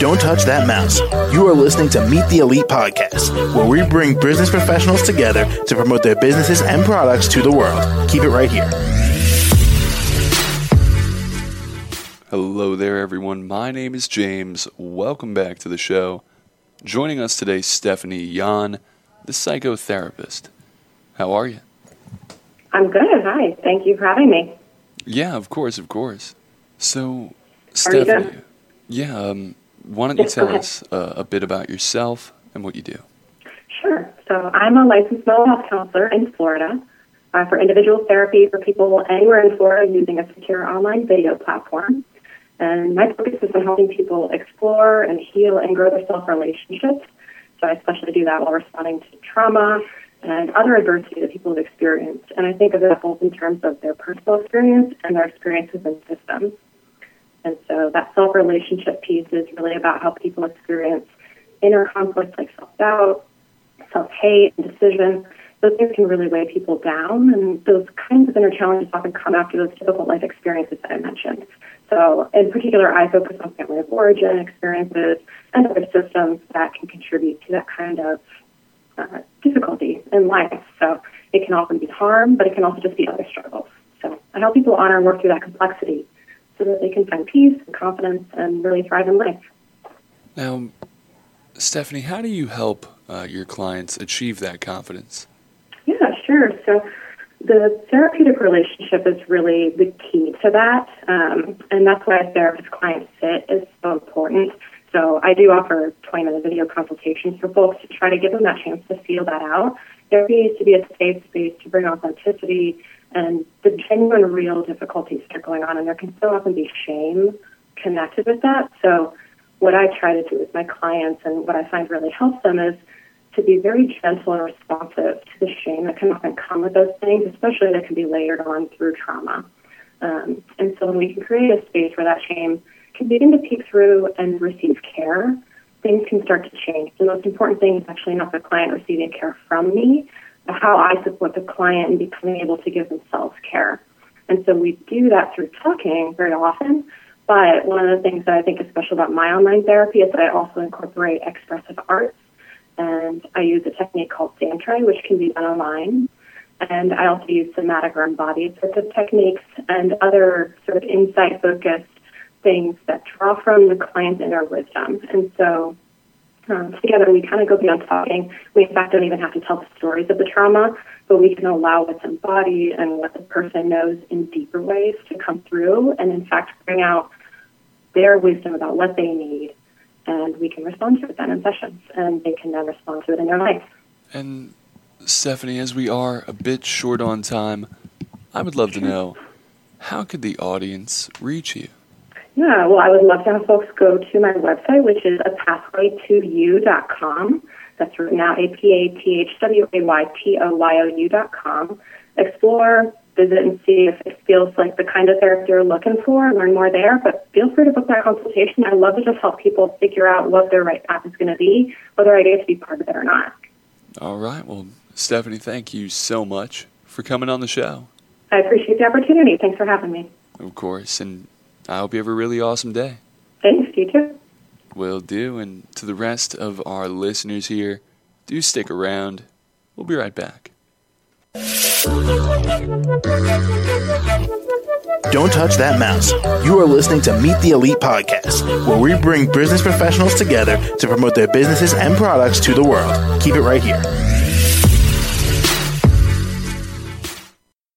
Don't touch that mouse. You are listening to Meet the Elite podcast, where we bring business professionals together to promote their businesses and products to the world. Keep it right here. Hello there, everyone. My name is James. Welcome back to the show. Joining us today, Stephanie Yan, the psychotherapist. How are you? I'm good. Hi. Thank you for having me. Yeah, of course, of course. So, How are you Stephanie, yeah, um, why don't you Yes, tell us uh, a bit about yourself and what you do? Sure. So I'm a licensed mental health counselor in Florida uh, for individual therapy for people anywhere in Florida using a secure online video platform. And my focus is on helping people explore and heal and grow their self relationships. So I especially do that while responding to trauma and other adversity that people have experienced. And I think of that both in terms of their personal experience and their experiences in systems. And so that self relationship piece is really about how people experience inner conflicts like self doubt, self hate, and decision. Those things can really weigh people down, and those kinds of inner challenges often come after those difficult life experiences that I mentioned. So, in particular, I focus on family of origin experiences and other systems that can contribute to that kind of uh, difficulty in life. So, it can often be harm, but it can also just be other struggles. So, I help people honor and work through that complexity so that they can find peace and confidence and really thrive in life. Now, Stephanie, how do you help uh, your clients achieve that confidence? Yeah, sure. So the therapeutic relationship is really the key to that, um, and that's why a therapist client fit is so important. So I do offer 20 minute video consultations for folks to try to give them that chance to feel that out. Therapy needs to be a safe space to bring authenticity and the genuine, real difficulties that are going on, and there can so often be shame connected with that. So what I try to do with my clients and what I find really helps them is to be very gentle and responsive to the shame that can often come with those things, especially that can be layered on through trauma. Um, and so when we can create a space where that shame can begin to peek through and receive care, things can start to change. The most important thing is actually not the client receiving care from me, but how I support the client in becoming able to give themselves care. And so we do that through talking very often. But one of the things that I think is special about my online therapy is that I also incorporate expressive arts and I use a technique called Sandtray, which can be done online. And I also use somatic or embodied sorts of techniques and other sort of insight focused things that draw from the client's inner wisdom. And so um, together we kind of go beyond talking. We, in fact, don't even have to tell the stories of the trauma, but we can allow what's embodied and what the person knows in deeper ways to come through and, in fact, bring out their wisdom about what they need and we can respond to it then in sessions, and they can then respond to it in their life. And Stephanie, as we are a bit short on time, I would love to know how could the audience reach you? Yeah, well, I would love to have folks go to my website, which is a pathway to you.com. That's written out A P A T H W A Y T O Y O U dot com. Explore, visit, and see if it feels like the kind of therapy you're looking for. Learn more there, but feel free to book that consultation. I love to just help people figure out what their right path is going to be, whether I get to be part of it or not. All right. Well, Stephanie, thank you so much for coming on the show. I appreciate the opportunity. Thanks for having me. Of course. And I hope you have a really awesome day. Thanks, you too. Will do. And to the rest of our listeners here, do stick around. We'll be right back. Don't touch that mouse. You are listening to Meet the Elite podcast, where we bring business professionals together to promote their businesses and products to the world. Keep it right here.